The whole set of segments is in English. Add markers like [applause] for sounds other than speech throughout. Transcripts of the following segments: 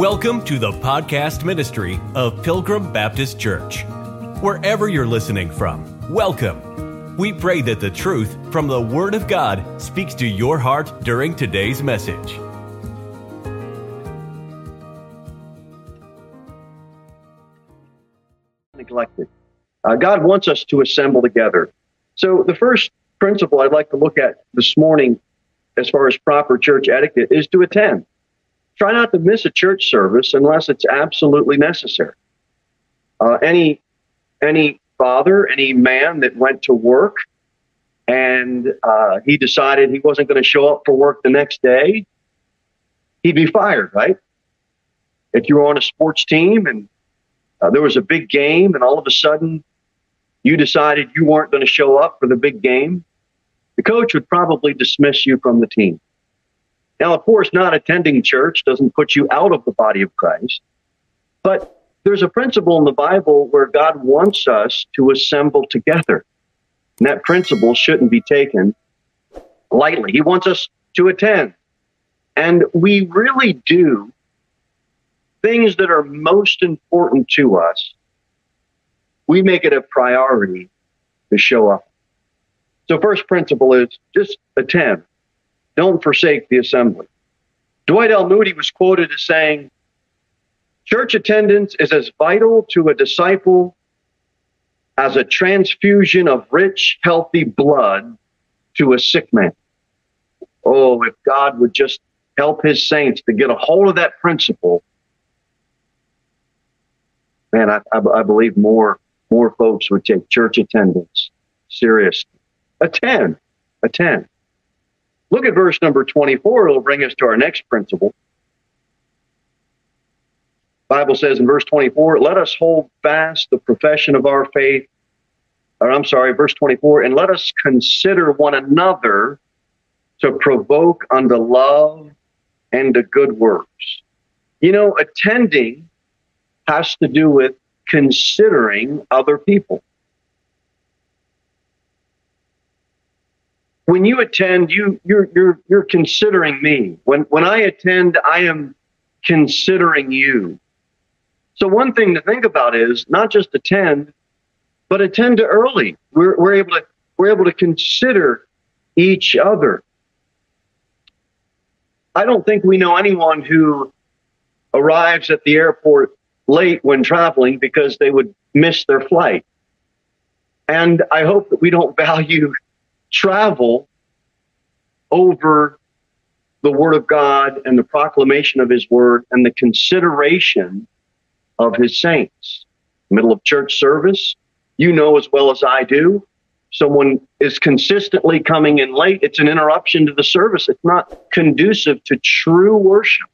Welcome to the podcast ministry of Pilgrim Baptist Church. Wherever you're listening from, welcome. We pray that the truth from the Word of God speaks to your heart during today's message. Neglected. Uh, God wants us to assemble together. So, the first principle I'd like to look at this morning, as far as proper church etiquette, is to attend. Try not to miss a church service unless it's absolutely necessary. Uh, any any father, any man that went to work and uh, he decided he wasn't going to show up for work the next day, he'd be fired, right? If you were on a sports team and uh, there was a big game, and all of a sudden you decided you weren't going to show up for the big game, the coach would probably dismiss you from the team. Now, of course, not attending church doesn't put you out of the body of Christ, but there's a principle in the Bible where God wants us to assemble together. And that principle shouldn't be taken lightly. He wants us to attend. And we really do things that are most important to us. We make it a priority to show up. So, first principle is just attend. Don't forsake the assembly. Dwight L. Moody was quoted as saying, Church attendance is as vital to a disciple as a transfusion of rich, healthy blood to a sick man. Oh, if God would just help his saints to get a hold of that principle, man, I, I, I believe more more folks would take church attendance seriously. Attend, attend. Look at verse number 24. It'll bring us to our next principle. Bible says in verse 24, let us hold fast the profession of our faith. Or I'm sorry, verse 24, and let us consider one another to provoke unto love and to good works. You know, attending has to do with considering other people. When you attend, you you're you're you're considering me. When when I attend, I am considering you. So one thing to think about is not just attend, but attend early. We're, we're able to we're able to consider each other. I don't think we know anyone who arrives at the airport late when traveling because they would miss their flight. And I hope that we don't [laughs] value travel over the Word of God and the proclamation of His Word and the consideration of his saints. Middle of church service, you know as well as I do, someone is consistently coming in late, it's an interruption to the service. It's not conducive to true worship.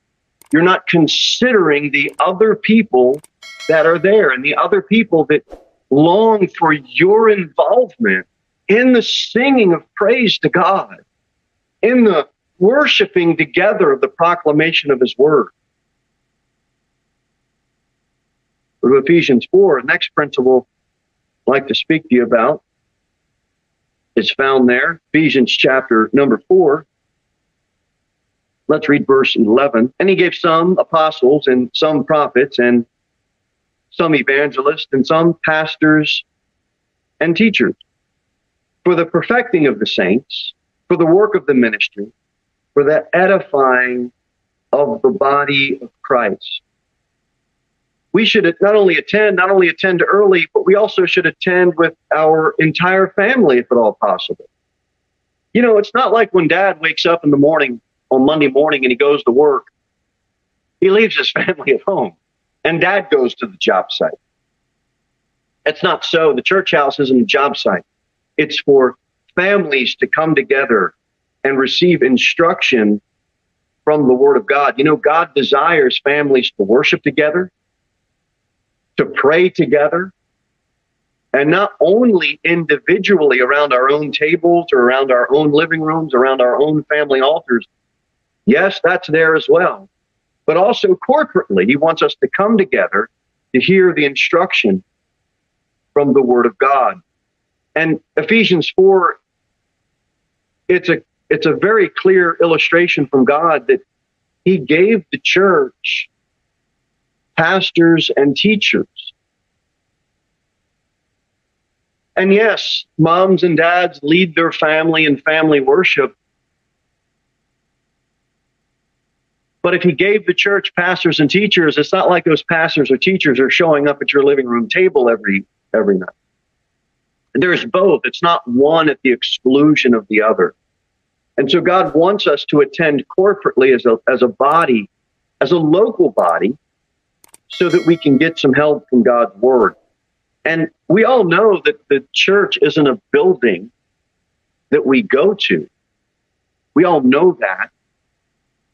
You're not considering the other people that are there and the other people that long for your involvement in the singing of praise to God, in the worshiping together of the proclamation of His Word. of Ephesians 4, the next principle I'd like to speak to you about is found there, Ephesians chapter number 4. Let's read verse 11. And he gave some apostles and some prophets and some evangelists and some pastors and teachers for the perfecting of the saints, for the work of the ministry, for the edifying of the body of Christ we should not only attend, not only attend early, but we also should attend with our entire family if at all possible. You know, it's not like when dad wakes up in the morning on Monday morning and he goes to work, he leaves his [laughs] family at home and dad goes to the job site. It's not so. The church house isn't a job site. It's for families to come together and receive instruction from the Word of God. You know, God desires families to worship together, to pray together and not only individually around our own tables or around our own living rooms, around our own family altars. Yes, that's there as well. But also corporately, he wants us to come together to hear the instruction from the Word of God. And Ephesians 4, it's a it's a very clear illustration from God that He gave the church pastors and teachers. And yes, moms and dads lead their family in family worship. But if he gave the church pastors and teachers, it's not like those pastors or teachers are showing up at your living room table every every night. There's both. It's not one at the exclusion of the other. And so God wants us to attend corporately as a, as a body, as a local body, so that we can get some help from God's word. And we all know that the church isn't a building that we go to. We all know that.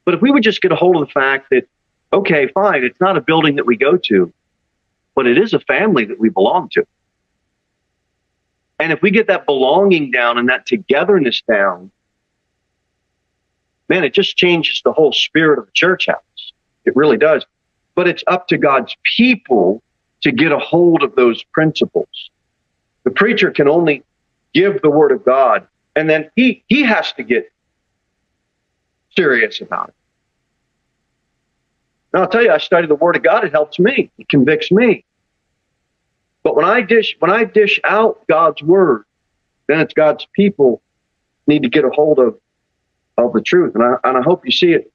But if we would just get a hold of the fact that, okay, fine, it's not a building that we go to, but it is a family that we belong to. And if we get that belonging down and that togetherness down, man, it just changes the whole spirit of the church house. It really does. But it's up to God's people to get a hold of those principles. The preacher can only give the word of God, and then he, he has to get serious about it. Now, I'll tell you, I study the word of God, it helps me, it convicts me. But when I dish when I dish out God's word, then it's God's people need to get a hold of of the truth. And I and I hope you see it.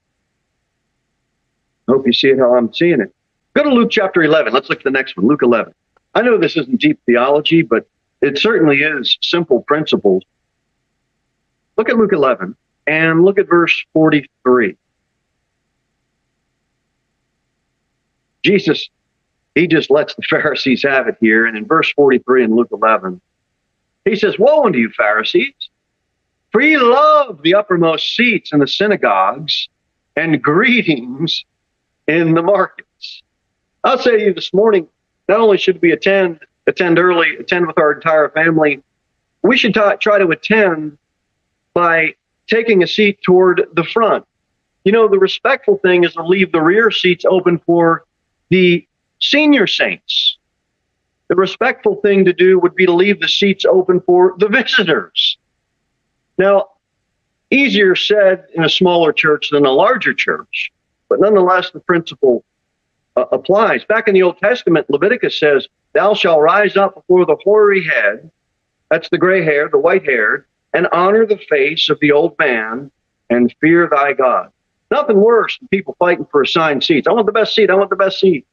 I hope you see it how I'm seeing it. Go to Luke chapter 11. Let's look at the next one, Luke 11. I know this isn't deep theology, but it certainly is simple principles. Look at Luke 11 and look at verse 43. Jesus, he just lets the [laughs] Pharisees have it here. And in verse 43 in Luke 11, he says, Woe unto you, Pharisees, for ye love the uppermost seats in the synagogues and greetings in the markets. I'll say to you this morning, not only should we attend, attend early, attend with our entire family, we should t- try to attend by taking a seat toward the front. You know, the respectful thing is to leave the rear seats open for the senior saints. The respectful thing to do would be to leave the seats open for the visitors. Now, easier said in a smaller church than a larger church, but nonetheless, the principle uh, applies. Back in the Old Testament, Leviticus says, Thou shalt rise up before the hoary head, that's the gray hair, the white haired, and honor the face of the old man and fear thy God. Nothing worse than people fighting for assigned seats. I want the best seat. I want the best seat.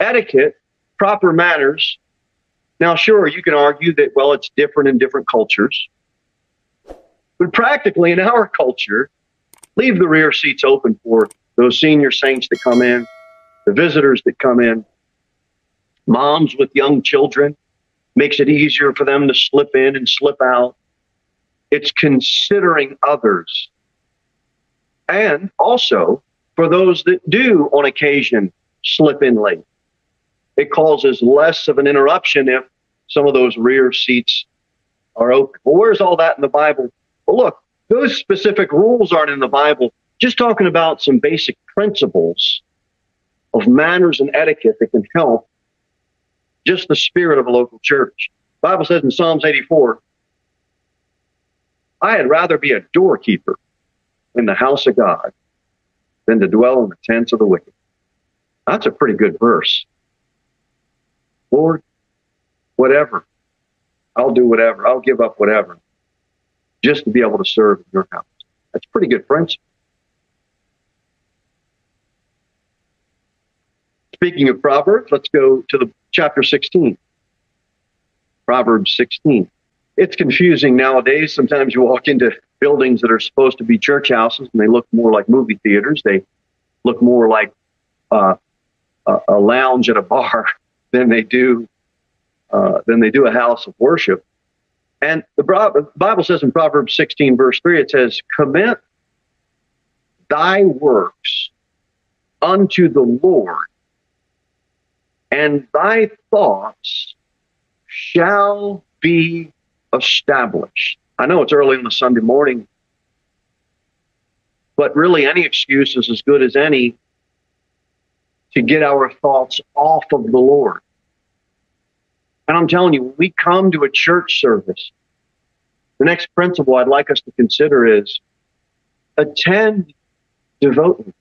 Etiquette, proper manners. Now, sure, you can argue that, well, it's different in different cultures. But practically in our culture, leave the rear seats open for those senior saints that come in, the visitors that come in, moms with young children, makes it easier for them to slip in and slip out. It's considering others. And also for those that do on occasion slip in late. It causes less of an interruption if some of those rear seats are open. Well, where's all that in the Bible? Well, look, those specific rules aren't in the Bible. Just talking about some basic principles of manners and etiquette that can help just the spirit of a local church. The Bible says in Psalms 84, I had rather be a doorkeeper in the house of God than to dwell in the tents of the wicked. That's a pretty good verse. Lord, whatever. I'll do whatever. I'll give up whatever just to be able to serve in your house. That's pretty good principle. Speaking of Proverbs, let's go to the chapter 16. Proverbs 16. It's confusing nowadays. Sometimes you walk into buildings that are supposed to be church houses and they look more like movie theaters. They look more like uh, a, a, lounge at a bar [laughs] than they do uh, than they do a house of worship. And the Bible says in Proverbs 16, verse 3, it says, Commit thy works unto the Lord, and thy thoughts shall be established. I know it's early on the Sunday morning, but really any excuse is as good as any to get our thoughts off of the Lord. And I'm telling you, we come to a church service, the next principle I'd like us to consider is attend devotedly.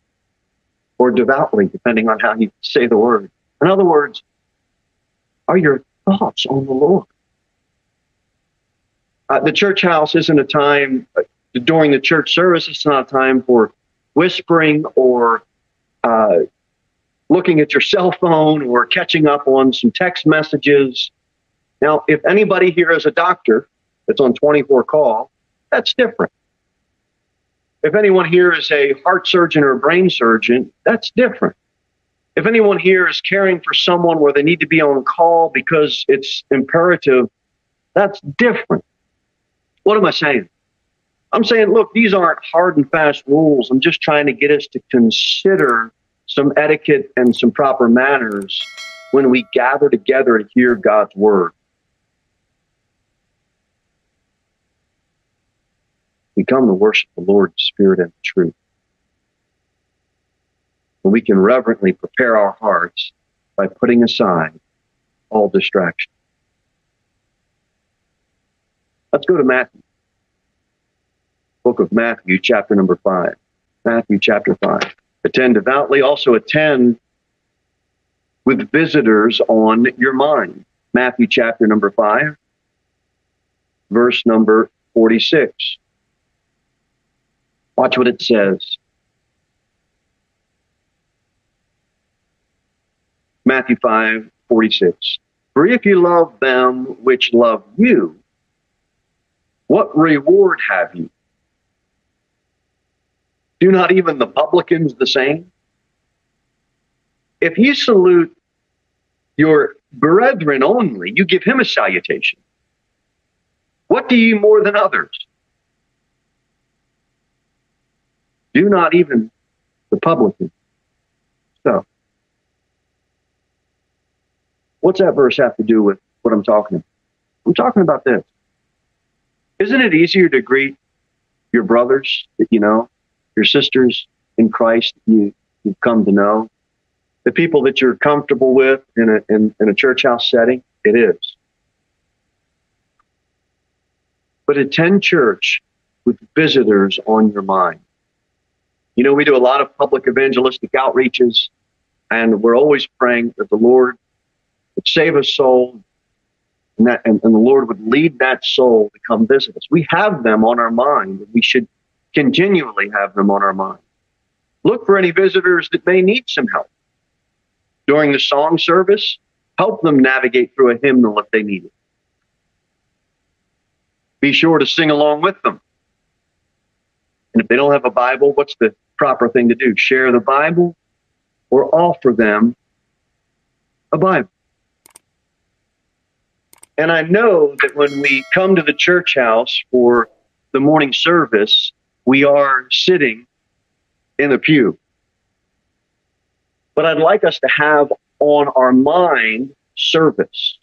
or devoutly, depending on how you say the word. In other words, are your thoughts on the Lord? Uh, the church house isn't a time uh, during the church service. It's not a time for whispering or uh, looking at your cell phone or catching up on some text messages. Now, if anybody here is a doctor that's on 24 call, that's different. If anyone here is a heart surgeon or a brain surgeon, that's different. If anyone here is caring for someone where they need to be on call because it's imperative, that's different. What am I saying? I'm saying, look, these aren't hard and fast rules. I'm just trying to get us to consider some etiquette and some proper manners when we gather together to hear God's word. We come to worship the Lord spirit and truth. And we can reverently prepare our hearts by putting aside all distraction. Let's go to Matthew. Book of Matthew, chapter number five. Matthew chapter five attend devoutly, also attend with visitors on your mind. Matthew chapter number 5, verse number 46. Watch what it says. Matthew 5, 46. For if you love them which love you, what reward have you? Do not even the publicans the same? If you salute your brethren only, you give him a salutation. What do you more than others? Do not even the publicans. So, what's that verse have to do with what I'm talking about? I'm talking about this. Isn't it easier to greet your brothers that you know your sisters in Christ you, you've come to know, the people that you're comfortable with in a, in, in a church house setting, it is. But attend church with visitors on your mind. You know, we do a lot of public evangelistic outreaches, and we're always praying that the Lord would save a soul and, that, and, and the Lord would lead that soul to come visit us. We have them on our mind, and we should continually have them on our mind. Look for any visitors that may need some help. During the song service, help them navigate through a hymnal if they need it. Be sure to sing along with them. And if they don't have a Bible, what's the proper thing to do? Share the Bible or offer them a Bible. And I know that when we come to the church house for the morning service, we are sitting in the pew. But I'd like us to have on our mind service.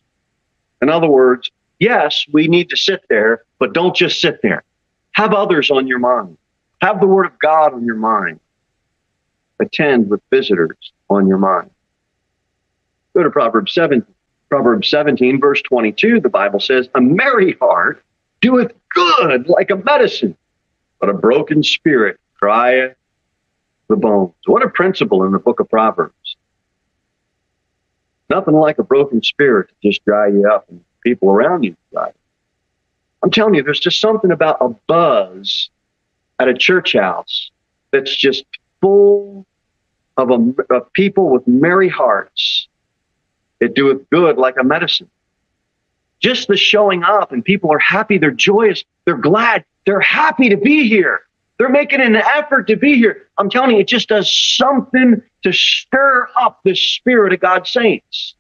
In other words, yes, we need to sit there, but don't just sit there. Have others on your mind. Have the Word of God on your mind. Attend with visitors on your mind. Go to Proverbs 7, Proverbs 17, verse 22. The Bible says, A merry heart doeth good like a medicine, but a broken spirit crieth the bones. What a principle in the book of Proverbs. Nothing like a broken spirit to just dry you up and people around you dry. I'm telling you, there's just something about a buzz at a church house that's just full of, a, of people with merry hearts. It doeth good like a medicine. Just the showing up and people are happy, they're joyous, they're glad. They're happy to be here. They're making an effort to be here. I'm telling you, it just does something to stir up the spirit of God's saints.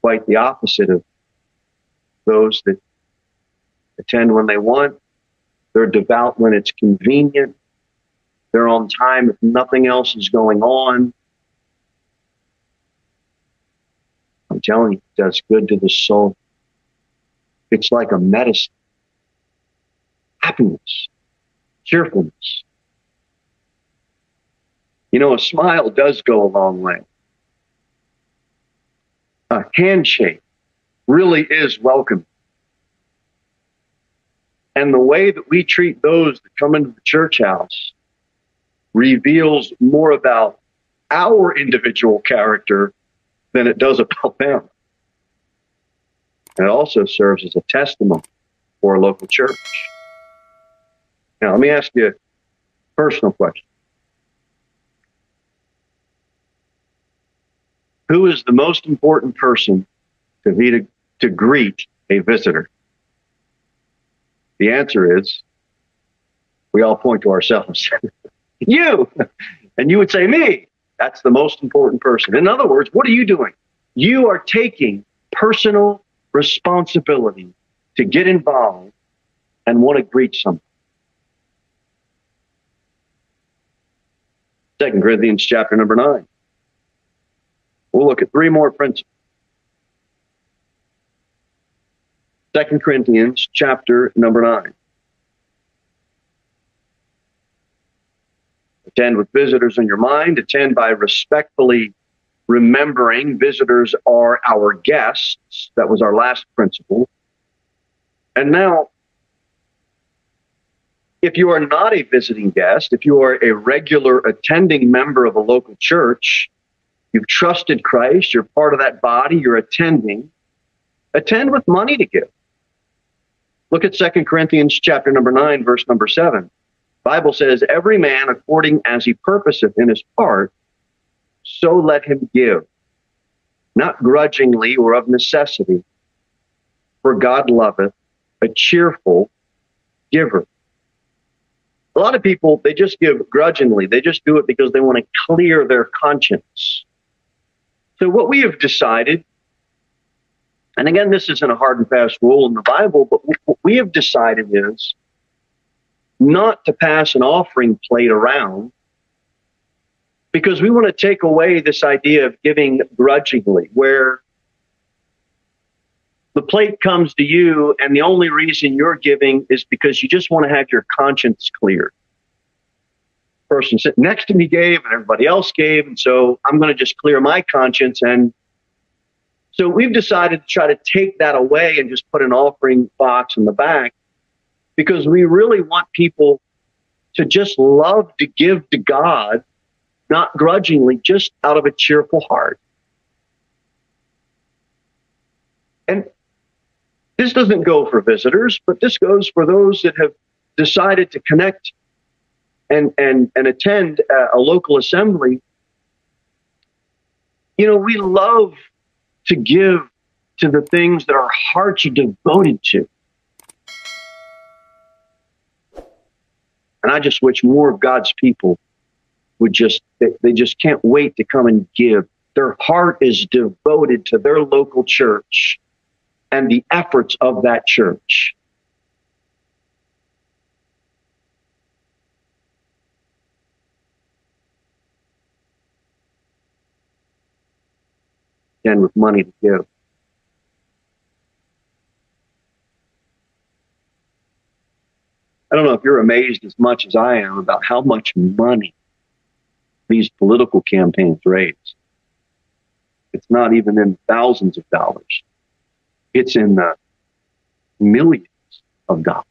Quite the opposite of those that attend when they want. They're devout when it's convenient. They're on time if nothing else is going on. I'm telling you, does good to the soul. It's like a medicine. Happiness, cheerfulness. You know, a smile does go a long way. A handshake really is welcome. And the way that we treat those that come into the church house reveals more about our individual character than it does about them. And it also serves as a testimony for a local church. Now, let me ask you a personal question. Who is the most important person to, to, to greet a visitor? The answer is we all point to ourselves. [laughs] you! And you would say, me. That's the most important person. In other words, what are you doing? You are taking personal responsibility to get involved and want to greet someone. Second Corinthians chapter number nine. We'll look at three more principles. Second Corinthians chapter number nine. Attend with visitors in your mind. Attend by respectfully remembering visitors are our guests. That was our last principle. And now, if you are not a visiting guest, if you are a regular attending member of a local church, you've trusted Christ, you're part of that body, you're attending, attend with money to give. Look at Second Corinthians chapter number 9 verse number 7. Bible says every man according as he purposeth in his heart so let him give not grudgingly or of necessity for God loveth a cheerful giver. A lot of people, they just give grudgingly. They just do it because they want to clear their conscience. So, what we have decided, and again, this isn't a hard and fast rule in the Bible, but what we have decided is not to pass an offering plate around because we want to take away this idea of giving grudgingly, where the plate comes to you, and the only reason you're giving is because you just want to have your conscience cleared. person sitting next to me gave, and everybody else gave, and so I'm going to just clear my conscience. And so we've decided to try to take that away and just put an offering box in the back because we really want people to just love to give to God, not grudgingly, just out of a cheerful heart. And this doesn't go for visitors, but this goes for those that have decided to connect and and and attend a, a local assembly. You know, we love to give to the things that our hearts are devoted to. And I just wish more of God's people would just, they, they just can't wait to come and give. Their heart is devoted to their local church and the efforts of that church. And with money to give. I don't know if you're amazed as much as I am about how much money these political campaigns raise. It's not even in thousands of dollars it's in the millions of dollars.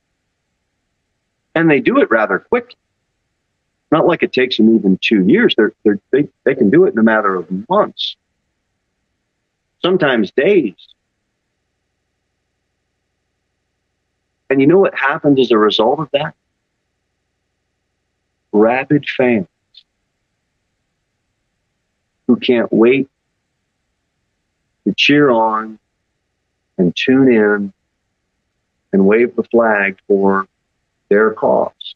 And they do it rather quickly. Not like it takes them even two years. They're, they're, they, they can do it in a matter of months, sometimes days. And you know what happens as a result of that? Rabid fans who can't wait to cheer on and tune in and wave the flag for their cause.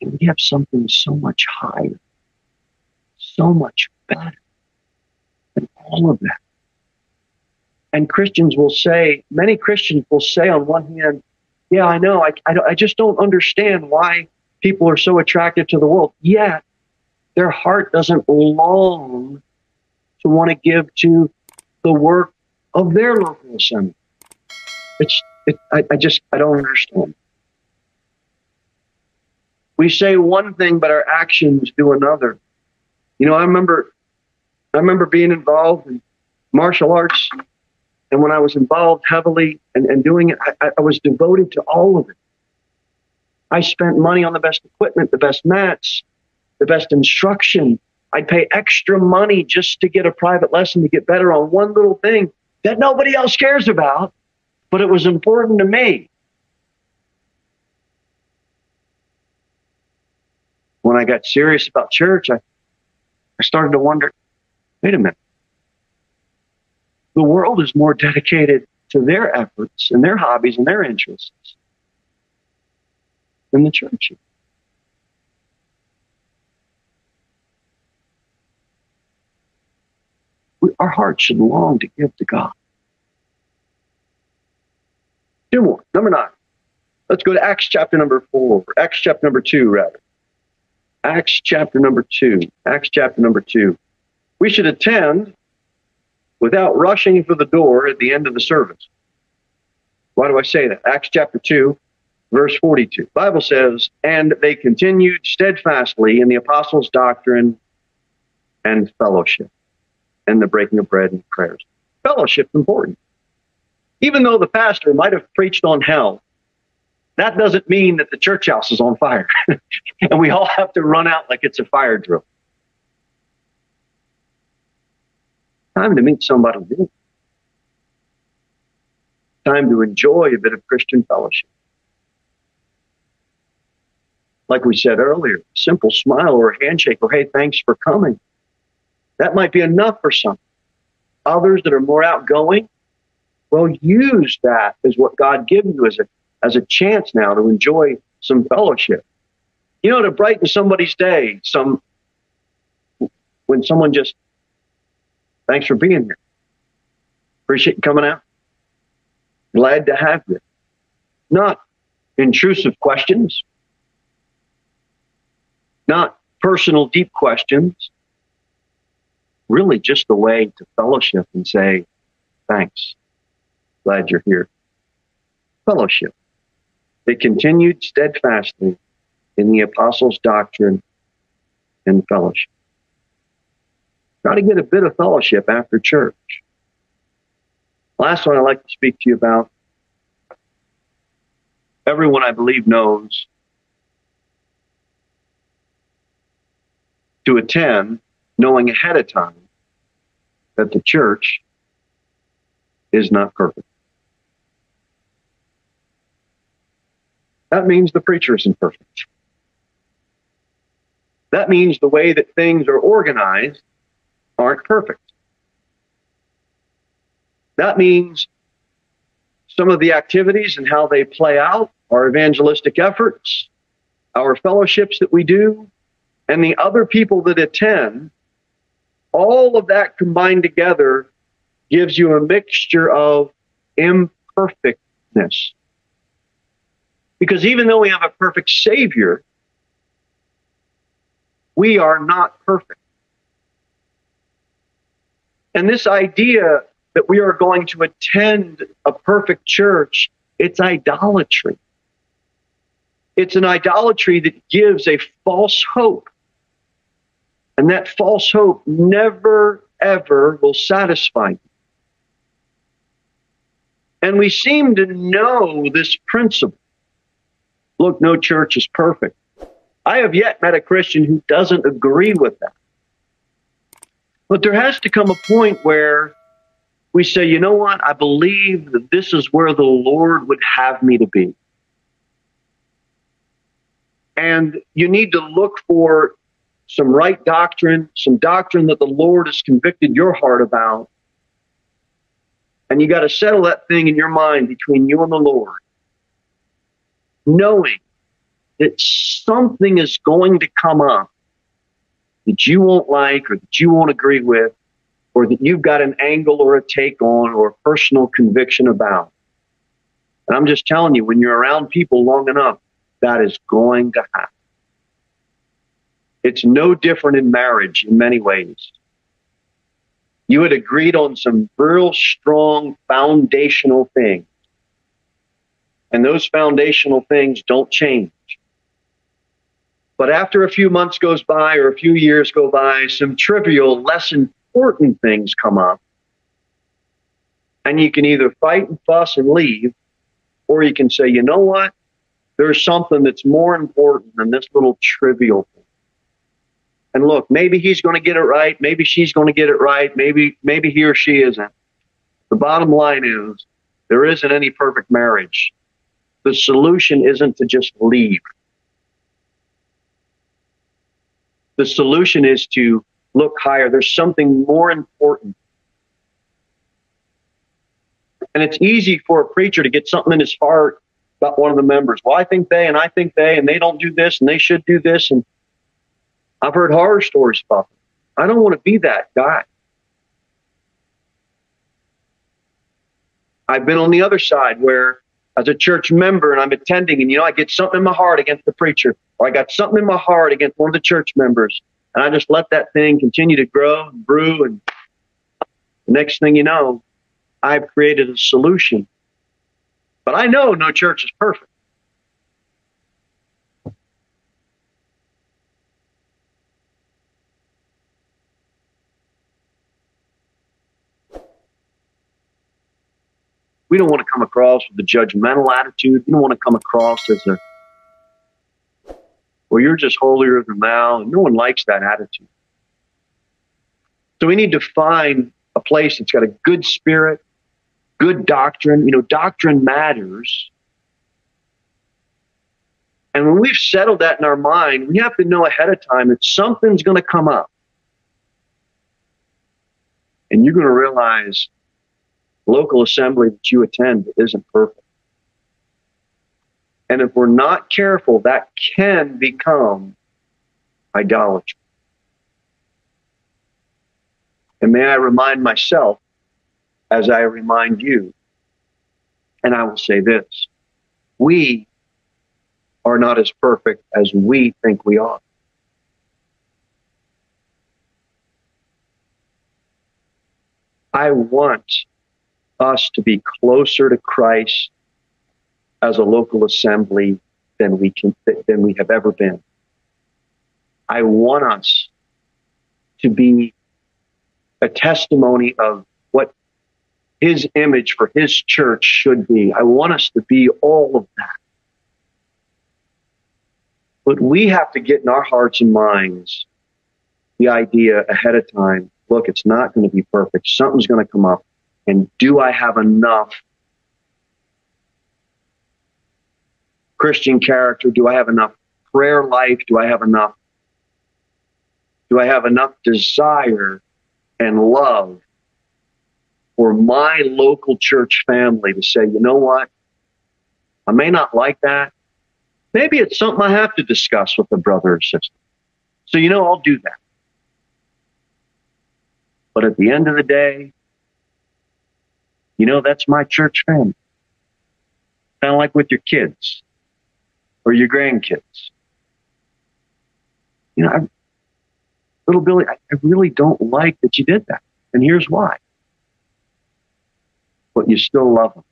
And we have something so much higher, so much better than all of that. And Christians will say, many Christians will say on one hand, yeah, I know, I, I, I just don't understand why people are so attracted to the world. Yet their heart doesn't long to want to give to the work of their local assembly. It's, it, I, I just, I don't understand. We say one thing, but our actions do another. You know, I remember, I remember being involved in martial arts And when I was involved heavily and, and doing it, I, I was devoted to all of it. I spent money on the best equipment, the best mats, the best instruction. I'd pay extra money just to get a private lesson to get better on one little thing that nobody else cares about, but it was important to me. When I got serious about church, I, I started to wonder wait a minute. The world is more dedicated to their efforts and their hobbies and their interests than the church. We, our hearts should long to give to God. Two more. Number nine. Let's go to Acts chapter number four, Acts chapter number two, rather. Acts chapter number two. Acts chapter number two. We should attend without rushing for the door at the end of the service. Why do I say that? Acts chapter 2, verse 42. Bible says, And they continued steadfastly in the apostles' doctrine and fellowship and the breaking of bread and prayers. Fellowship's important. Even though the pastor might have preached on hell, that doesn't mean that the church house is on fire [laughs] and we all have to run out like it's a fire drill. Time to meet somebody new. Time to enjoy a bit of Christian fellowship. Like we said earlier, simple smile or a handshake or hey, thanks for coming. That might be enough for some. Others that are more outgoing, well, use that as what God gives you as a as a chance now to enjoy some fellowship. You know, to brighten somebody's day, some when someone just thanks for being here. Appreciate you coming out. Glad to have you. Not intrusive questions, not personal deep questions, really just a way to fellowship and say, thanks. Glad you're here. Fellowship. They continued steadfastly in the apostles' doctrine and fellowship. Try to get a bit of fellowship after church. Last one I'd like to speak to you about. Everyone, I believe, knows to attend, knowing ahead of time that the church is not perfect. That means the preacher isn't perfect. That means the way that things are organized aren't perfect. That means some of the activities and how they play out, our evangelistic efforts, our fellowships that we do, and the other people that attend, all of that combined together gives you a mixture of imperfectness. Because even though we have a perfect Savior, we are not perfect. And this idea that we are going to attend a perfect church, it's idolatry. It's an idolatry that gives a false hope. And that false hope never, ever will satisfy you. And we seem to know this principle. Look, no church is perfect. I have yet met a Christian who doesn't agree with that. But there has to come a point where we say, you know what? I believe that this is where the Lord would have me to be. And you need to look for some right doctrine, some doctrine that the Lord has convicted your heart about. And you got to settle that thing in your mind between you and the Lord, knowing that something is going to come up that you won't like or that you won't agree with or that you've got an angle or a take on or a personal conviction about. And I'm just telling you, when you're around people long enough, that is going to happen. It's no different in marriage in many ways. You had agreed on some real strong foundational things. And those foundational things don't change. But after a few months goes by or a few years go by, some trivial, less important things come up. And you can either fight and fuss and leave, or you can say, you know what? There's something that's more important than this little trivial thing. And look, maybe he's going to get it right. Maybe she's going to get it right. Maybe, maybe he or she isn't. The bottom line is there isn't any perfect marriage. The solution isn't to just leave. The solution is to look higher. There's something more important. And it's easy for a preacher to get something in his heart about one of the members. Well, I think they, and I think they, and they don't do this, and they should do this. And I've heard horror stories about them. I don't want to be that guy. I've been on the other side where, as a church member, and I'm attending, and you know, I get something in my heart against the preacher, or I got something in my heart against one of the church members, and I just let that thing continue to grow and brew. And the next thing you know, I've created a solution. But I know no church is perfect. We don't want to come across with a judgmental attitude. We don't want to come across as a, well, you're just holier than thou. And no one likes that attitude. So we need to find a place that's got a good spirit, good doctrine. You know, doctrine matters. And when we've settled that in our mind, we have to know ahead of time that something's going to come up. And you're going to realize local assembly that you attend isn't perfect. And if we're not careful, that can become idolatry. And may I remind myself, as I remind you, and I will say this we are not as perfect as we think we are. I want us to be closer to Christ as a local assembly than we can than we have ever been. I want us to be a testimony of what his image for his church should be. I want us to be all of that. But we have to get in our hearts and minds the idea ahead of time look, it's not going to be perfect. Something's going to come up. And do I have enough Christian character? Do I have enough prayer life? Do I have enough? Do I have enough desire and love for my local church family to say, you know what? I may not like that. Maybe it's something I have to discuss with a brother or sister. So, you know, I'll do that. But at the end of the day, you know, that's my church family. Kind of like with your kids or your grandkids. You know, I, little Billy, I, I really don't like that you did that. And here's why. But you still love them.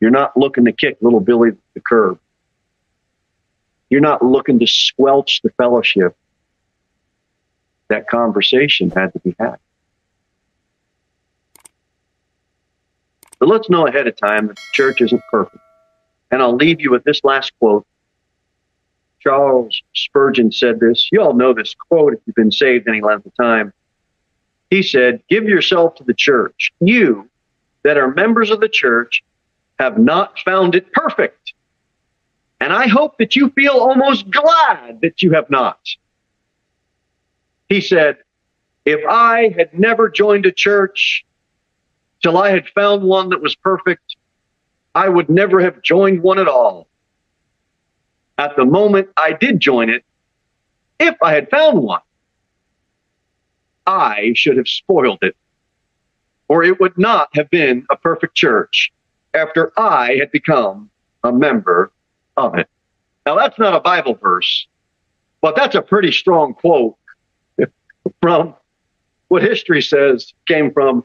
You're not looking to kick little Billy the curb. You're not looking to squelch the fellowship. That conversation had to be had. But let's know ahead of time that the church isn't perfect. And I'll leave you with this last quote. Charles Spurgeon said this. You all know this quote if you've been saved any length of time. He said, Give yourself to the church. You that are members of the church have not found it perfect. And I hope that you feel almost glad that you have not. He said, If I had never joined a church, till I had found one that was perfect, I would never have joined one at all. At the moment I did join it, if I had found one, I should have spoiled it, or it would not have been a perfect church after I had become a member of it. Now, that's not a Bible verse, but that's a pretty strong quote [laughs] from what history says came from